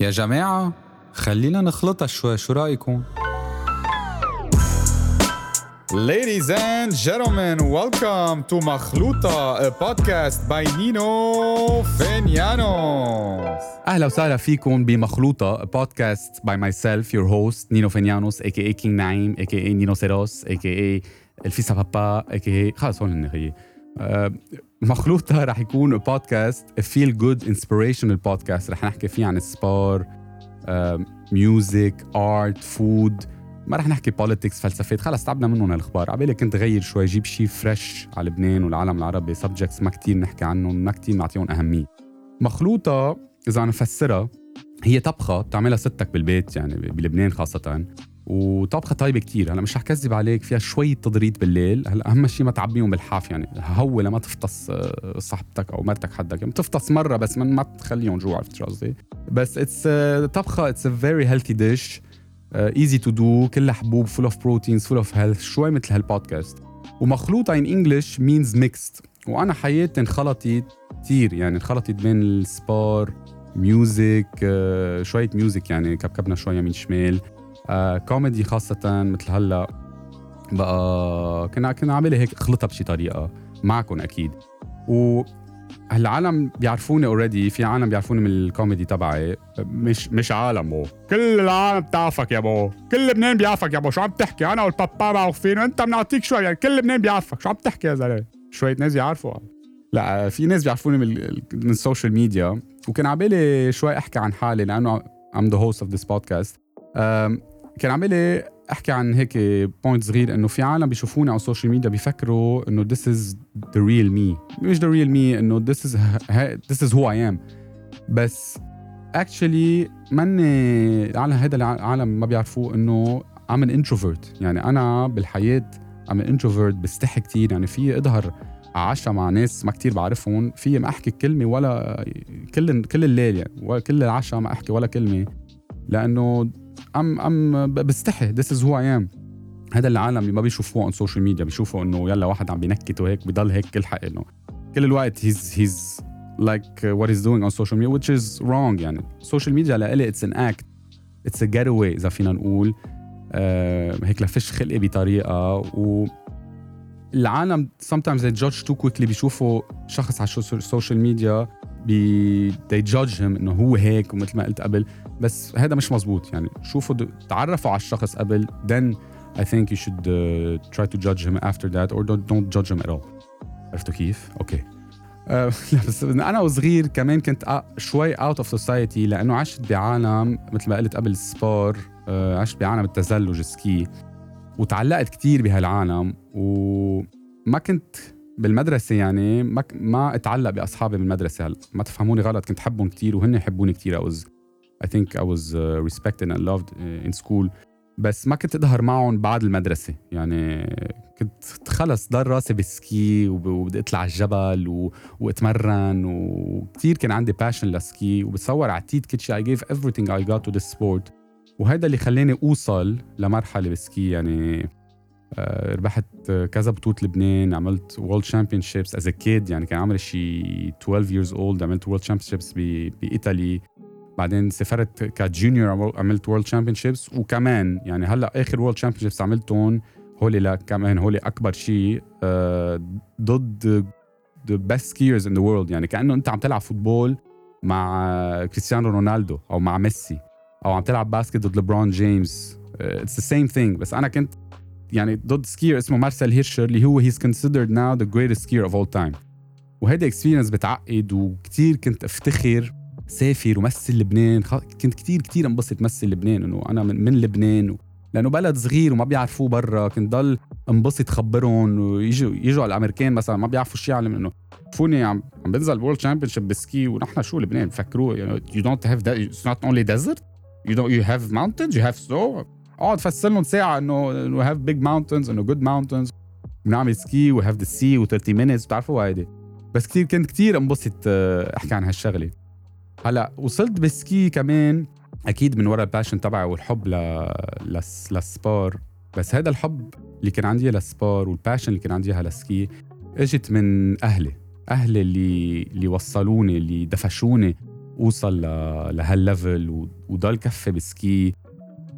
يا جماعة خلينا نخلطها شوي شو رأيكم؟ Ladies and gentlemen, welcome to مخلوطة, a podcast by Nino Fenianos. أهلا وسهلا فيكم بمخلوطة بودكاست باي ماي سيلف يور هوست نينو فينيانوس اي كينج نعيم اي نينو سيروس اي الفيسا بابا اي خلص هون هي آه، مخلوطه رح يكون بودكاست فيل جود انسبيريشنال بودكاست رح نحكي فيه عن السبور music art food ما رح نحكي politics فلسفات. خلص تعبنا منهم الاخبار عبالي كنت غير شوي جيب شيء fresh على لبنان والعالم العربي. subjects ما كتير نحكي عنهم ما كتير نعطيهم أهمية. مخلوطة إذا نفسرها هي طبخة بتعملها ستك بالبيت يعني بلبنان خاصة. وطبخة طيبة كتير. هلا مش رح كذب عليك فيها شوي تضريط بالليل. هلا أهم شيء ما تعبيهم باللحاف يعني. هو لما تفطس آه، صاحبتك أو مرتك حدك. يعني تفطس مرة بس من ما تخليهم جوا عرفت شو قصدي؟ بس it's طبخة it's a very healthy dish easy to do كلها حبوب full of proteins full of health شوي مثل هالبودكاست. ومخلوطه in English means mixed وأنا حياتي انخلطت كثير يعني. انخلطت بين ال sport music آه، شوية music يعني كبكبنا شوي يمين شمال. آه، كوميدي خاصة مثل هلا. بقى كنا كنا عامله هيك اخلطها بشي طريقة. معكم أكيد. و العالم بيعرفوني already في عالم بيعرفوني من الكوميدي تبعي. مش مش عالم بو كل العالم بتعرفك يا بو. كل لبنان بيعرفك يا بو؟ شو عم تحكي؟ أنا والبابا معروفين وانت بنعطيك شوي. يعني كل لبنان بيعرفك؟ شو عم تحكي يا زلمة؟ شوية ناس بيعرفوا. لا في ناس بيعرفوني من من ال social media وكان عبالي شوي أحكي عن حالي لأنه the host of this podcast. أم، كان عبالي أحكي عن هيك point صغير إنه في عالم بيشوفوني على ال social media بيفكروا إنه this is the real me. مش the real me إنه this is this is who I am. بس actually ماني العالم هذا العالم ما بيعرفوه إنه I'm an introvert. يعني أنا بالحياة I'm an introvert بستحي كتير. يعني في أظهر عشاء مع ناس ما كتير بعرفهم. في ما أحكي كلمة ولا كل كل الليل يعني وكل العشاء ما أحكي ولا كلمة. لأنه ام ام بستحي. This is who I am. هذا العالم اللي ما بيشوفوه على ال social media بيشوفوا إنه يلا واحد عم بينكت وهيك بضل هيك كل حق إنه كل الوقت he's he's like what he's doing on social media which is wrong يعني. ال social media لإلي it's an act. It's a getaway إذا فينا نقول. آه هيك لفش خلقي بطريقة. و العالم sometimes they judge too quickly بيشوفوا شخص على السوشيال ميديا بي they judge him إنه هو هيك ومثل ما قلت قبل. بس هذا مش مزبوط يعني شوفوا تعرفوا على الشخص قبل then I think you should uh, try to judge him after that or don't, don't judge him at all. عرفتوا كيف؟ okay. آه، لا بس أنا وصغير كمان كنت شوي out of society لأنه عشت بعالم مثل ما قلت قبل ال sport آه، عشت بعالم التزلج ski وتعلقت كتير بهالعالم وما كنت بالمدرسة يعني ما ما اتعلق بأصحابي بالمدرسة. هلا ما تفهموني غلط كنت حبهم كتير وهن يحبوني I was I think I was uh, respected and loved uh, in school. بس ما كنت اظهر معهم بعد المدرسة. يعني كنت خلص ضل راسي بال ski وب- وبدي أطلع على الجبل و... وأتمرن وكتير كان عندي passion لل ski وبتصور عطيت كل شيء. I gave everything I got to this sport. وهذا اللي خلاني أوصل لمرحلة بال ski يعني آه، ربحت كذا بطولة لبنان عملت world championships as kid يعني كان عمري شي 12 years old. عملت world championships بإيطالي. بعدين سافرت ك junior عملت world championships وكمان يعني هلأ آخر world championships عملتهم هولي لا كمان هولي أكبر شيء آه، ضد the best skiers in the world يعني كأنه أنت عم تلعب football مع كريستيانو رونالدو أو مع ميسي أو عم تلعب basket ضد ليبرون جيمس. it's the same thing بس أنا كنت يعني ضد skier اسمه مارسيل هيرشر اللي هو he's considered now the greatest skier of all time. وهيدي اكسبيرينس بتعقد وكتير كنت أفتخر سافر ومثل لبنان. كنت كتير كتير انبسط مثل لبنان إنه أنا من, من لبنان و... لأنه بلد صغير وما بيعرفوه برا. كنت ضل انبسط خبرهم ويجوا يجوا على الأمريكان مثلا ما بيعرفوا شيء عن إنه فوني عم عم بنزل وورلد تشامبيونشيب بالسكي ونحن شو لبنان؟ بفكروه يعني don't have that it's not only desert. You don't you have mountains you have snow. اقعد فسر لهم ساعة إنه انه have big mountains إنه good mountains. بنعمل ski we have the sea و 30 minutes. بتعرفوا هيدي؟ بس كتير كنت كتير انبسط آه، أحكي عن هالشغلة. هلا وصلت بال ski كمان. أكيد من ورا ال passion تبعي والحب ل... لس... لل sport بس هذا الحب اللي كان عندي لل sport وال passion اللي كان عندي إياها لل ski إجت من أهلي. أهلي اللي اللي وصلوني اللي دفشوني أوصل ل- لهال level و- وضل كفي ب ski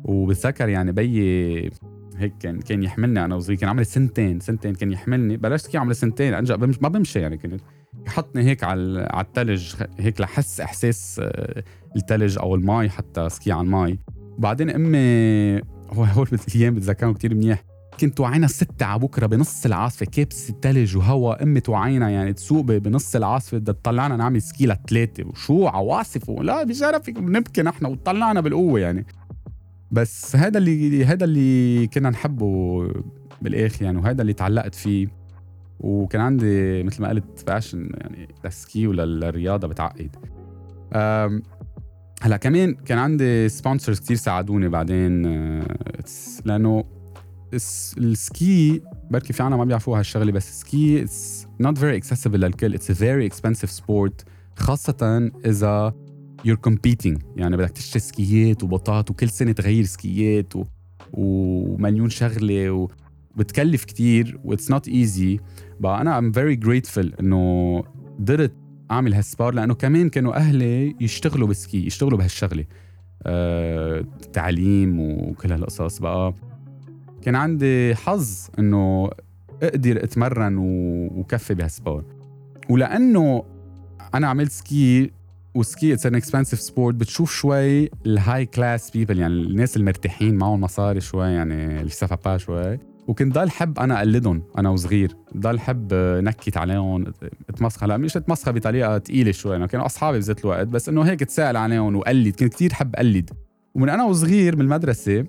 وبتذكر يعني بيي هيك كان كان يحملني أنا وصغير. كان عمري سنتين سنتين كان يحملني. بلشت ski عمري سنتين أنجق ما بمشي يعني كنت. يحطني هيك على على الثلج هيك لحس إحساس آه، الثلج أو المي حتى ski على المي وبعدين أمي هو هول الأيام بتذكرهم كتير منيح. كنت وعينا ستة على بكرة بنص العاصفة كابس الثلج وهوا. أمي توعينا يعني تسوق بنص العاصفة بدها تطلعنا نعمل ski لثلاثه وشو عواصف؟ ولا بشرفك بنبكي نحن وطلعنا بالقوة يعني. بس هذا اللي هذا اللي كنا نحبه بالآخر يعني وهذا اللي تعلقت فيه. وكان عندي مثل ما قلت passion يعني لل ski وللرياضة بتعقد. هلا كمان كان عندي sponsors كتير ساعدوني بعدين آه، لأنه الس- ال ski بركي في عنا ما بيعرفوا هالشغلة بس ال ski it's not very accessible للكل it's very expensive sport خاصة إذا you're competing. يعني بدك تشتري سكيات وبوطات وكل سنة تغير سكيات و... ومليون شغلة وبتكلف كتير و it's not easy بقى أنا I'm very grateful إنه قدرت أعمل هال sport لأنه كمان كانوا أهلي يشتغلوا ب ski يشتغلوا بهالشغلة. أه... تعليم وكل هالقصص. بقى كان عندي حظ إنه أقدر أتمرن و... وكفي بهال sport. ولأنه أنا عملت ski و ski it's an expensive sport بتشوف شوي ال high class people يعني الناس المرتاحين معهم مصاري شوي يعني اللي ça va شوي. وكنت ضل حب أنا أقلدهم أنا وصغير. ضل حب نكت عليهم اتمسخر. هلا مش اتمسخر بطريقة ثقيله شوي. أنا كانوا أصحابي بذات الوقت بس إنه هيك اتسلى عليهم وقلد. كنت كتير حب أقلد. ومن أنا وصغير من المدرسة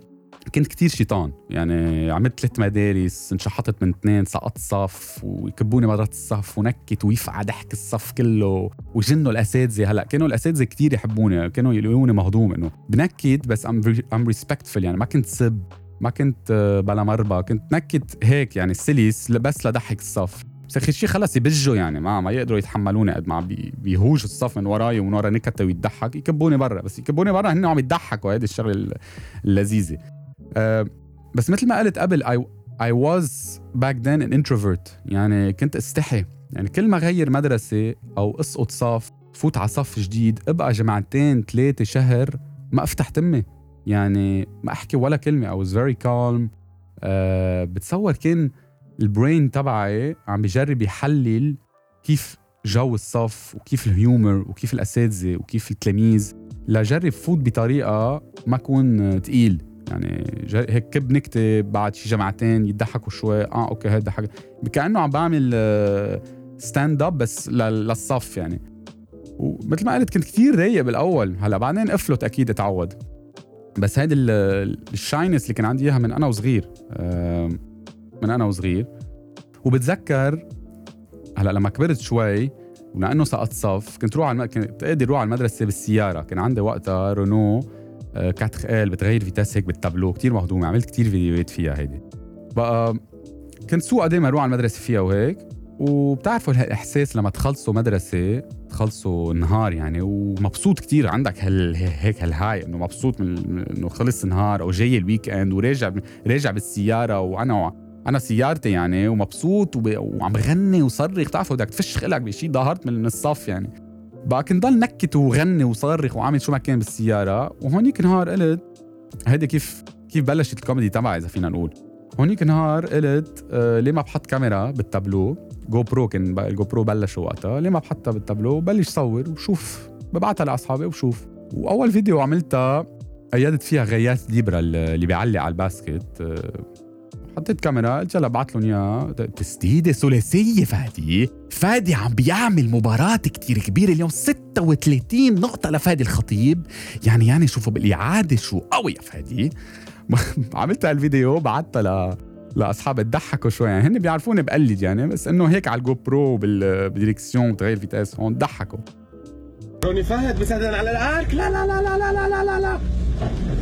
كنت كتير شيطان. يعني عملت ثلاث مدارس انشحطت من اثنين سقطت صف ويكبوني مرات الصف ونكت ويفقع ضحك الصف كله وجنوا الأساتذة. هلأ كانوا الأساتذة كتير يحبوني كانوا يلاقوني مهضوم إنه بنكت بس I'm I'm respectful يعني ما كنت سب. ما كنت آه، بلا مربى. كنت نكت هيك يعني سليس بس لضحك الصف. بس اخر شيء خلص يبجوا يعني ما ما يقدروا يتحملوني قد ما عم بي- بيهوج الصف من وراي ومن ورا نكتة ويضحك يكبوني برا بس يكبوني برا هن عم يضحكوا هيدي الشغلة ال- اللذيذة. أه بس مثل ما قلت قبل I, I was back then an introvert. يعني كنت استحي. يعني كل ما غير مدرسة أو أسقط صف فوت على صف جديد أبقى جمعتين ثلاثة شهر ما أفتح تمي. يعني ما أحكي ولا I was very calm. أه بتصور كان ال brain تبعي عم بيجرب يحلل كيف جو الصف وكيف ال humor وكيف الأساتذة وكيف التلاميذ لجرب فوت بطريقة ما اكون تقيل. يعني هيك كب نكتة بعد شي جمعتين يضحكوا شوي. آه okay هيدا حاجة كأنه عم بعمل stand up بس لل- للصف يعني. ومثل ما قلت كنت كتير رايق بالأول. هلأ بعدين افلت أكيد اتعود. بس هيدي ال- ال shyness اللي كان عندي إياها من أنا وصغير من أنا وصغير. وبتذكر هلأ لما كبرت شوي ولأنه سقطت صف كنت روح على الم... كنت أقدر روح على المدرسة بالسيارة. كان عندي وقتها Renault quatre ال بتغير vitesse هيك بالتابلو كتير مهضومة عملت كتير فيديوهات فيها هيدي. بقى كنت سوقها دايما أروح على المدرسة فيها وهيك. وبتعرفوا هالاحساس لما تخلصوا مدرسة تخلصوا النهار يعني ومبسوط كتير عندك هال هيك هال high إنه مبسوط من إنه خلص النهار أو جاي ال weekend وراجع راجع بالسيارة وأنا أنا سيارتي يعني ومبسوط. وعم غني وصرخ. بتعرفوا بدك تفش خلقك بشيء ظهرت من الصف يعني. بقى كنت ضل نكت وغني وصرخ وعامل شو ما كان بالسيارة وهونيك نهار قلت هيدي كيف كيف بلشت الكوميدي تبعي إذا فينا نقول. هونيك نهار قلت آه ليه ما بحط كاميرا بالتابلو؟ GoPro كان ال GoPro بلشوا وقتها. ليه ما بحطها بالتابلو؟ وبلش صور وشوف. ببعتها لأصحابي وبشوف وأول فيديو عملتها قلدت فيها غياث ديبرا اللي بيعلق على ال basket. آه، حطيت كاميرا قلت يلا بعت لهم إياها. تسديده ثلاثية فادي. فادي عم بيعمل مباراة كتير كبيرة اليوم 36 نقطة لفادي الخطيب. يعني يعني شوفوا بالإعادة شو قوي يا فادي. عملت هالفيديو بعتها ل لأصحابي تضحكوا شوي. يعني هن بيعرفوني بقلد يعني بس إنه هيك على ال GoPro بال- بال direction بتغير vitesse هون ضحكوا روني فهد بيسدد على ال arc. لا لا لا لا لا لا لا لا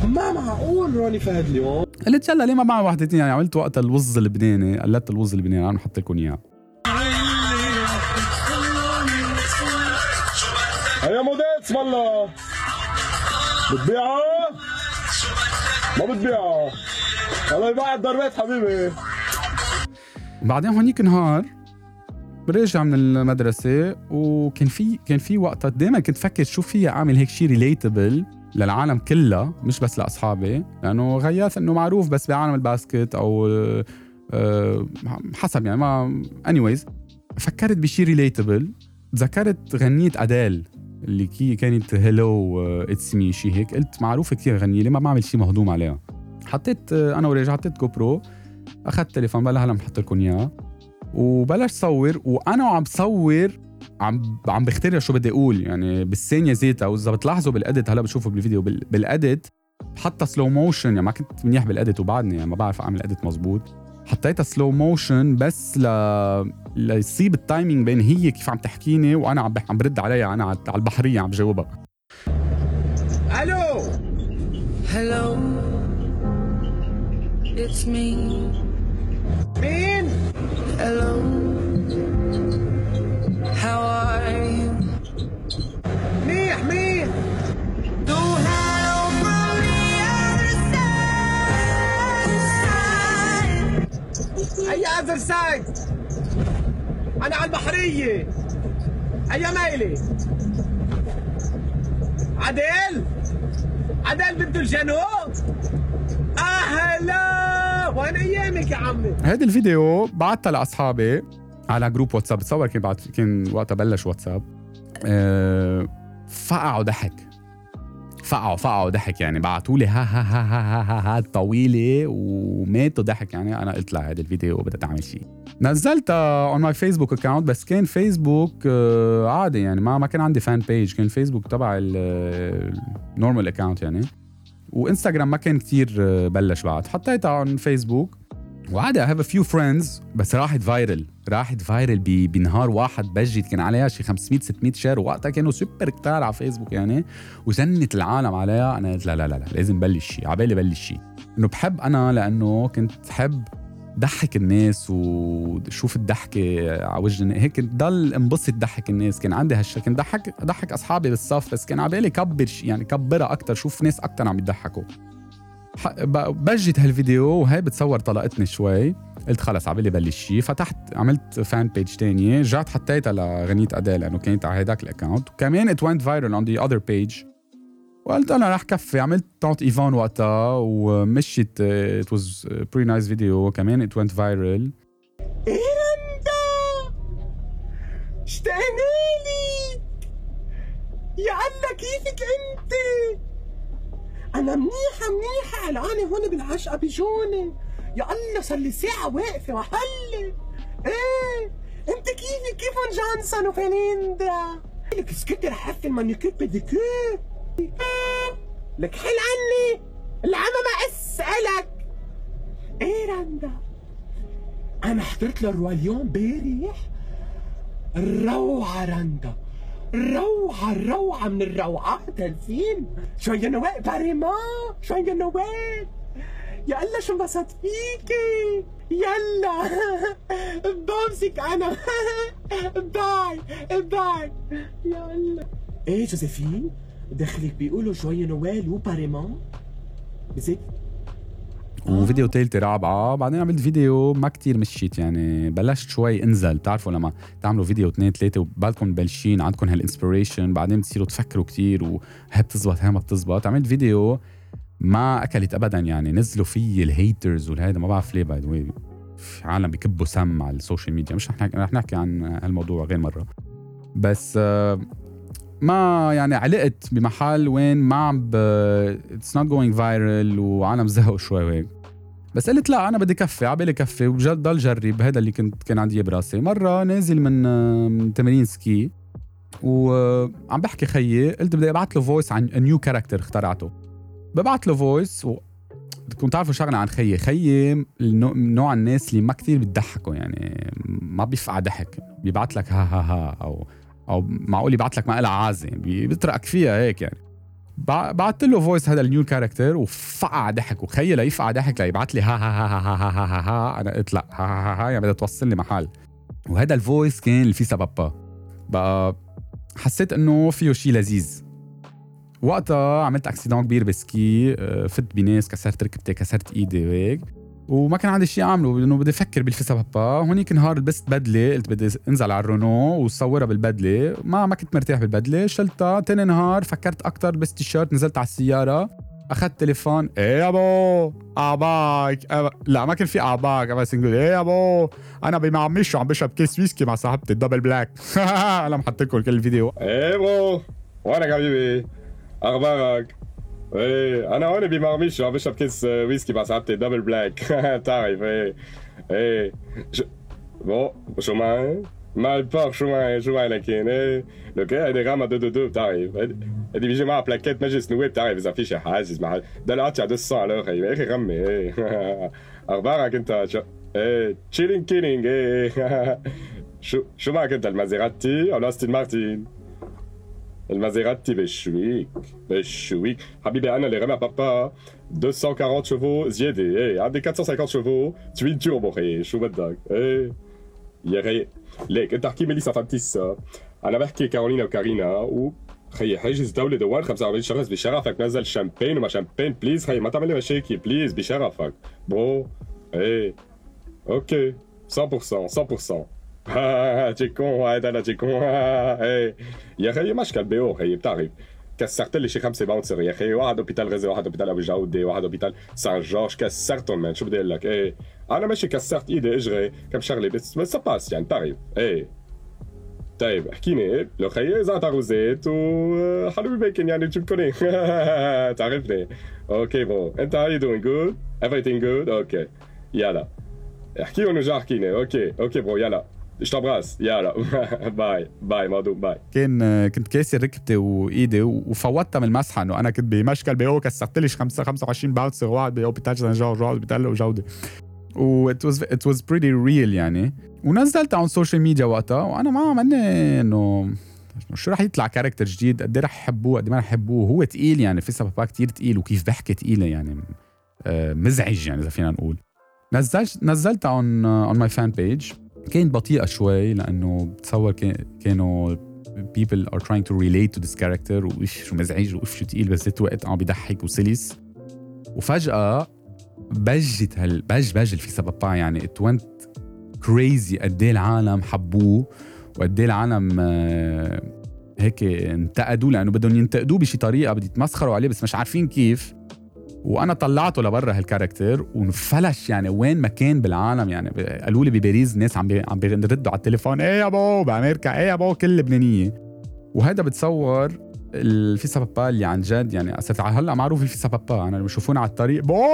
ما معقول روني فهد اليوم؟ قلت يلا ليه ما بعمل وحدتين يعني عملت وقتها ال Waze اللبناني قلدت ال Waze اللبناني عم نحط لكم إياه. يا موديل اسم الله. بتبيعها؟ ما بتبيعها الله يبعد ضربات حبيبي. وبعدين هونيك نهار راجع من المدرسة وكان في كان في وقتها دائما كنت فكر شو في أعمل هيك شيء relatable للعالم كلها مش بس لأصحابي لأنه غياث إنه معروف بس بعالم ال basket أو أه حسب يعني ما اني فكرت بشيء relatable تذكرت غنية أديل اللي كانت hello it's me شي هيك قلت معروفة كثير غنية ليه ما بعمل شيء مهضوم عليها؟ حطيت آه، أنا وراجع حطيت GoPro أخذت تليفون بلا هلا بحط لكم إياه. وبلش صور وأنا وعم بصور عم عم بخترع شو بدي أقول. يعني بالثانيه ذاتها وإذا بتلاحظوا بال edit هلا بشوفوا بالفيديو بال edit حتى slow motion يعني ما كنت منيح بال edit وبعدني يعني ما بعرف أعمل edit مزبوط. حطيتها slow motion بس ل ليصيب ال timing بين هي كيف عم تحكيني وأنا عم عم برد عليها. أنا على البحرية عم بجاوبها ألو! Hello It's me. مين؟ Hello. How are you? منيح منيح Hello from the other side. أي اذر سايد أنا على البحرية أي ميلي عدل عدل بده الجنوب أهلا وين أيامك يا عمي؟ هذا الفيديو بعتها لأصحابي على جروب واتساب بتصور كان بعد كان وقتها بلش واتساب. أه فقعوا ضحك. فقعوا فقعوا ضحك يعني. بعثوا لي ها ها ها ها ها ها طويلة وماتوا ضحك يعني. أنا قلت لها هذا الفيديو بدها تعمل شيء نزلتها on my Facebook account بس كان فيسبوك آه، عادي يعني. ما ما كان عندي fan page كان فيسبوك تبع ال normal account يعني. وإنستغرام ما كان كتير آه، بلش بعد. حطيتها عن فيسبوك وعادي I have few friends بس راحت viral راحت viral بنهار واحد بجد كان عليها شي 500 600 share وقتها كانوا سوبر كتار على فيسبوك يعني. وجنت العالم عليها. أنا قلت لا لا لا, لا لازم بلش شيء عبالي بلش شيء إنه بحب أنا لأنه كنت حب ضحك الناس وشوف الضحكه على وجه هيك ضل انبسط ضحك الناس. كان عندي هالشيء كنت ضحك ضحك أصحابي بالصف بس كان على بالي كبر يعني كبرها أكثر شوف ناس أكثر عم يضحكوا. بجد هالفيديو وهي بتصور طلقتني شوي. قلت خلص عبالي بلش شيء فتحت عملت fan page تانية. رجعت حطيتها لغنية أديل لأنه كانت على هيداك ال account وكمان it went viral on the other page. وقلت أنا رح كفي. عملت تاونت إيفان وقتها ومشيت it was very nice video كمان. it went viral إي رندا اشتقنا لك يا الله كيفك أنت؟ أنا منيحة منيحة. قلقانة هون بالعشقة بيجوني يا الله صار لي ساعة واقفة وحلة إيه؟ أنت كيفك؟ كيفن جونسون وفينيندا؟ لك سكتي رح افل مانيكير بيديكير لك حل عني؟ العمى ما أسألك. إيه رندا؟ أنا حضرت له اليوم بارح الروعة رندا. روعة روعة من الروعات هالفيلم شوية نواء باريما. شوية نواء يا الله شو انبسطت فيكي؟ يلا. بمسك أنا. باي باي. يلا. إيه جوزيفين؟ دخلك بيقولوا شوية نوال وباريما بزيت وفيديو ثالثة رابعة بعدين عملت فيديو ما كتير مشيت يعني. بلشت شوي انزل. بتعرفوا لما تعملوا فيديو اثنين ثلاثة وبالكم بلشين عندكم هال inspiration بعدين بتصيروا تفكروا كتير وهي بتزبط هي ما بتزبط. عملت فيديو ما أكلت ابدا يعني. نزلوا فيه ال haters والهيدا ما بعرف ليه by the في عالم بكبوا سم على ال social media. مش رح نحكي رح نحكي عن هالموضوع غير مرة. بس آه ما يعني علقت بمحل وين ما عم it's not going viral وعالم زهقوا شوي وهيك. بس قلت لا أنا بدي كفي عبالي كفي وبجد ضل جرب هذا اللي كنت كان عندي براسي. مرة نازل من من تمرين ski وعم بحكي خيي قلت بدي ابعث له voice عن new character اخترعته. ببعث له voice و... بدكم تعرفوا شغلة عن خيي. خيي نوع الناس اللي ما كثير بتضحكوا يعني ما بيفقع ضحك. بيبعث لك ها ها ها أو أو معقول يبعث لك ما لها عازه بيطرقك فيها هيك يعني بعثت له voice هذا ال new character وفقع ضحك وخيي ليفقع ضحك ليبعث لي ها ها ها ها ها ها ها ها أنا قلت لا ها ها ها يعني بدها توصل لي محل وهذا ال voice كان اللي فيه سبب بقى حسيت انه فيه شيء لذيذ وقتها عملت accident كبير ب ski فت بناس كسرت ركبتي كسرت ايدي وهيك وما كان عندي شيء أعمله انه بدي أفكر بال fils à papa هونيك نهار لبست بدلة قلت بدي انزل على الرونو وصورها بالبدلة. ما ما كنت مرتاح بالبدلة شلتها. تاني نهار فكرت أكثر لبست تيشيرت نزلت على السيارة أخذت تليفون. إيه يا bro أخبارك. أب... لا ما كان في أخبارك. بس نقول إيه يا ابو أنا بمعمش وعم بشرب كيس ويسكي مع صاحبتي الدبل بلاك أنا محط لكم كل الفيديو. إيه برو وينك حبيبي أخبارك؟ إيه أنا هون بمرميش وعم بشرب كيس ويسكي مع صاحبتي دبل بلاك بتعرف إيه إيه ش... بون شو معي؟ مع البار شو معي شو معي لكن إيه لو كان هيدي غاما دو دو دو بتعرف هيدي بيجي معها بلاكيت مجلس نواب بتعرف اذا في شي حاجز محل ده القطع 200 على الآخر يا أخي غمي إيه أخبارك انت شو إيه تشيلينج كيلينج إيه شو شو معك انت المازيراتي أو لاستين مارتين المازيراتي بشويك بشويك حبيبي أنا اللي رمى بابا 240 شيفو زياده إيه عندي 450 شيفو توين توربو خيي شو بدك إيه يا خيي ليك انت احكي ميليسا فانتيسا أنا بحكي كارولينا وكارينا و خيي حاجز دولة دوان 45 شخص بشرفك نزل شامبين وما شامبين بليز خيي ما تعمل لي مشاكل بليز بشرفك برو إيه أوكي 100% 100% آه، t'es con هذا أنا t'es con آه، إيه يا خيي مشكل بيو خيي بتعرف كسرت لي شي خمسه باونسر يا خيي واحد اوبيتال غزه واحد اوبيتال ابو جوده واحد اوبيتال سان جورج كسرتهم مان شو بدي أقول لك إيه أنا ماشي كسرت ايدي اجري كم شغله بس بس باس يعني بتعرف إيه طيب احكيني لو خيي زعت عروزات وحلو بيكن يعني شو بكوني تعرفني okay bon انت how you doing good? Everything good? okay يلا احكي ونرجع احكيني okay okay bro يلا je t'embrasse يلا bye bye مادو bye كان كنت كاسر ركبتي وإيدي وفوتها من المسحة إنه أنا كنت بمشكل بيو كسرت لي 5 25 bouncer واحد ب hôpital سان جورج واحد ب hôpital ابو جودة. و it was it was pretty real يعني. ونزلتها على ال social media وقتها وأنا ما ماني إنه شو رح يطلع character جديد قد إيه رح يحبوه قد ما رح يحبوه. هو تقيل يعني في بابا كتير تقيل وكيف بحكي تقيلة يعني آه، مزعج يعني إذا فينا نقول. نزلت نزلتها on on my fan page كانت بطيئة شوي لأنه بتصور كان- كانوا people are trying to relate to this character وإيش شو مزعج وإيش شو تقيل بس ذات الوقت عم بيضحك وسلس. وفجأة بجت هال بج بج ال fils à papa يعني it went crazy. قد إيه العالم حبوه وقد إيه العالم آه، هيك انتقدوه لأنه بدهم ينتقدوه بشي طريقة بدي يتمسخروا عليه بس مش عارفين كيف. وأنا طلعته لبرا هال character وانفلش يعني وين ما كان بالعالم يعني. قالوا لي بباريس ناس عم عم بيردوا على التليفون إيه يا bro بأمريكا إيه يا bro كل لبنانية. وهذا بتصور ال fils à papa اللي عن جد يعني. هلأ معروف ال fils à papa أنا لما بشوفوني على الطريق بو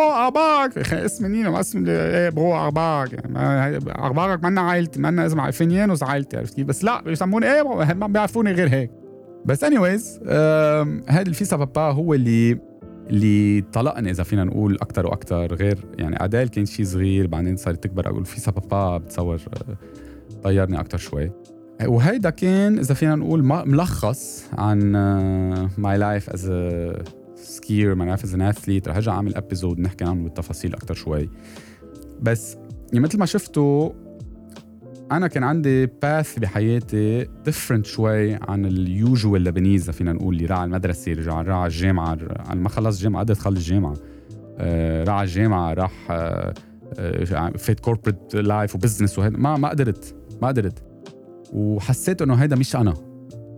اسمي نينا ما اسمي إيه bro أخبارك؟ يعني أخبارك منا عائلتي منا اسمع فينيانوس عائلتي عرفت كيف؟ بس لا بيسموني إيه ما بيعرفوني غير هيك. بس anyways هذا ال fils à papa هو اللي اللي طلقني إذا فينا نقول أكثر وأكثر غير يعني اديل كان شيء صغير بعدين صارت تكبر أقول في بابا بتصور آه، طيرني أكثر شوي. وهيدا كان إذا فينا نقول ملخص عن آه، my life as skier my life as an athlete رح أرجع أعمل episode نحكي عنه بالتفاصيل أكثر شوي. بس يعني مثل ما شفتوا أنا كان عندي path بحياتي different شوي عن ال usual Lebanese فينا نقول اللي راح على المدرسة رجع راح على الجامعة أنا ما خلص الجامعة قدرت خلص الجامعة آه، راح على الجامعة راح فات corporate life و business وهيدا. ما ما قدرت ما قدرت. وحسيت إنه هيدا مش أنا.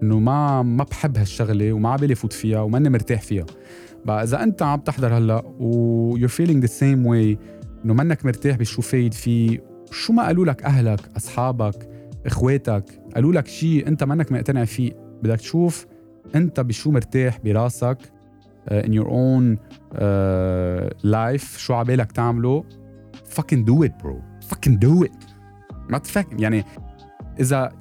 إنه ما ما بحب هالشغلة وما عبالي فوت فيها وماني مرتاح فيها. بقى إذا أنت عم تحضر هلأ و you're feeling the same way إنه منك مرتاح بشو فايد فيه شو ما قالوا لك أهلك أصحابك إخواتك قالوا لك شيء أنت منك مقتنع فيه. بدك تشوف أنت بشو مرتاح براسك in your own uh, life شو عبالك تعمله. Fucking do it bro. Fucking do it. ما تفكر يعني إذا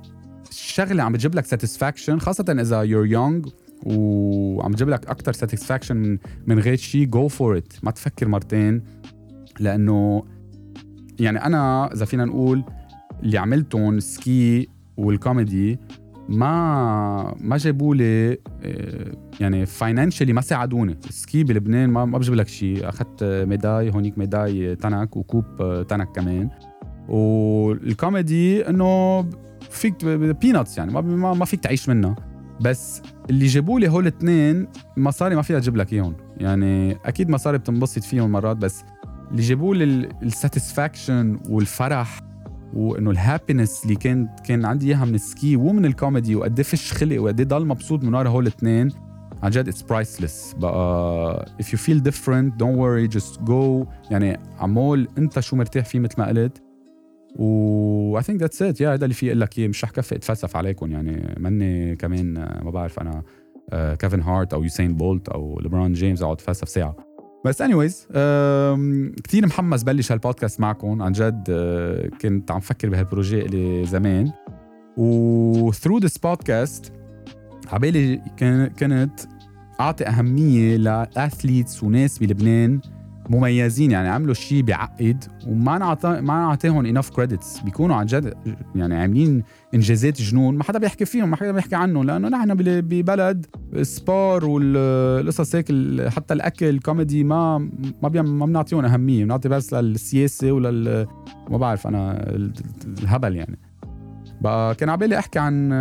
الشغلة عم بتجيب لك satisfaction خاصة إذا you're young وعم بتجيب لك أكثر satisfaction من من غير شيء go for it. ما تفكر مرتين لأنه يعني أنا إذا فينا نقول اللي عملتهم ski وال comedy ما ما جابوا لي آه، يعني financially ما ساعدوني. ال ski بلبنان ما ما بجيب لك شيء أخذت médaille هونيك médaille تنك و coupe تنك كمان. والكوميدي إنه فيك peanuts يعني ما ما ما فيك تعيش منها بس اللي جابوا لي هول الاثنين مصاري ما فيها تجيب لك إياهم. يعني أكيد مصاري بتنبسط فيهم مرات بس اللي جابوا لي ال satisfaction والفرح وإنه ال happiness اللي كان كان عندي إياها من ال ski ومن الكوميدي وقد إيه فيش خلق وقد إيه ضل مبسوط من ورا هول الاثنين عن جد it's priceless بقى if you feel different don't worry just go. يعني عمول أنت شو مرتاح فيه مثل ما قلت. و I think that's it. يا هذا اللي في أقول لك إياه. مش رح كفي اتفلسف عليكم. يعني ماني كمان آه، ما بعرف أنا آه، كيفن هارت أو يوسين بولت أو ليبرون جيمس أقعد أتفلسف ساعة. بس anyways كثير محمس بلش هالبودكاست معكم. عن جد آه، كنت عم فكر بهال projet اللي زمان. و through this podcast عبالي كنت أعطي أهمية ل athletes وناس بلبنان مميزين يعني عملوا شيء بيعقد وما نعطى ما نعطيهم enough credits بيكونوا عن جد يعني عاملين إنجازات جنون ما حدا بيحكي فيهم ما حدا بيحكي عنهم لأنه نحن بل- ببلد السبار والقصص هيك حتى الأكل الكوميدي ما ما ما بنعطيهم أهمية بنعطي بس للسياسة ولل ما بعرف أنا ال- الهبل يعني. بقى كان عبالي أحكي عن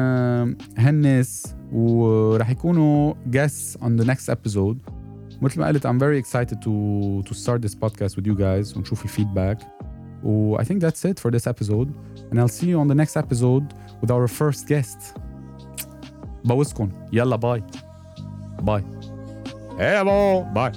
هالناس ورح يكونوا guests on the next episode. مثل ما قلت I'm very excited to to start this podcast with you guys ونشوف الفيدباك و I think that's it for this episode and I'll see you on the next episode with our first guest بوسكن يلا باي باي هلو باي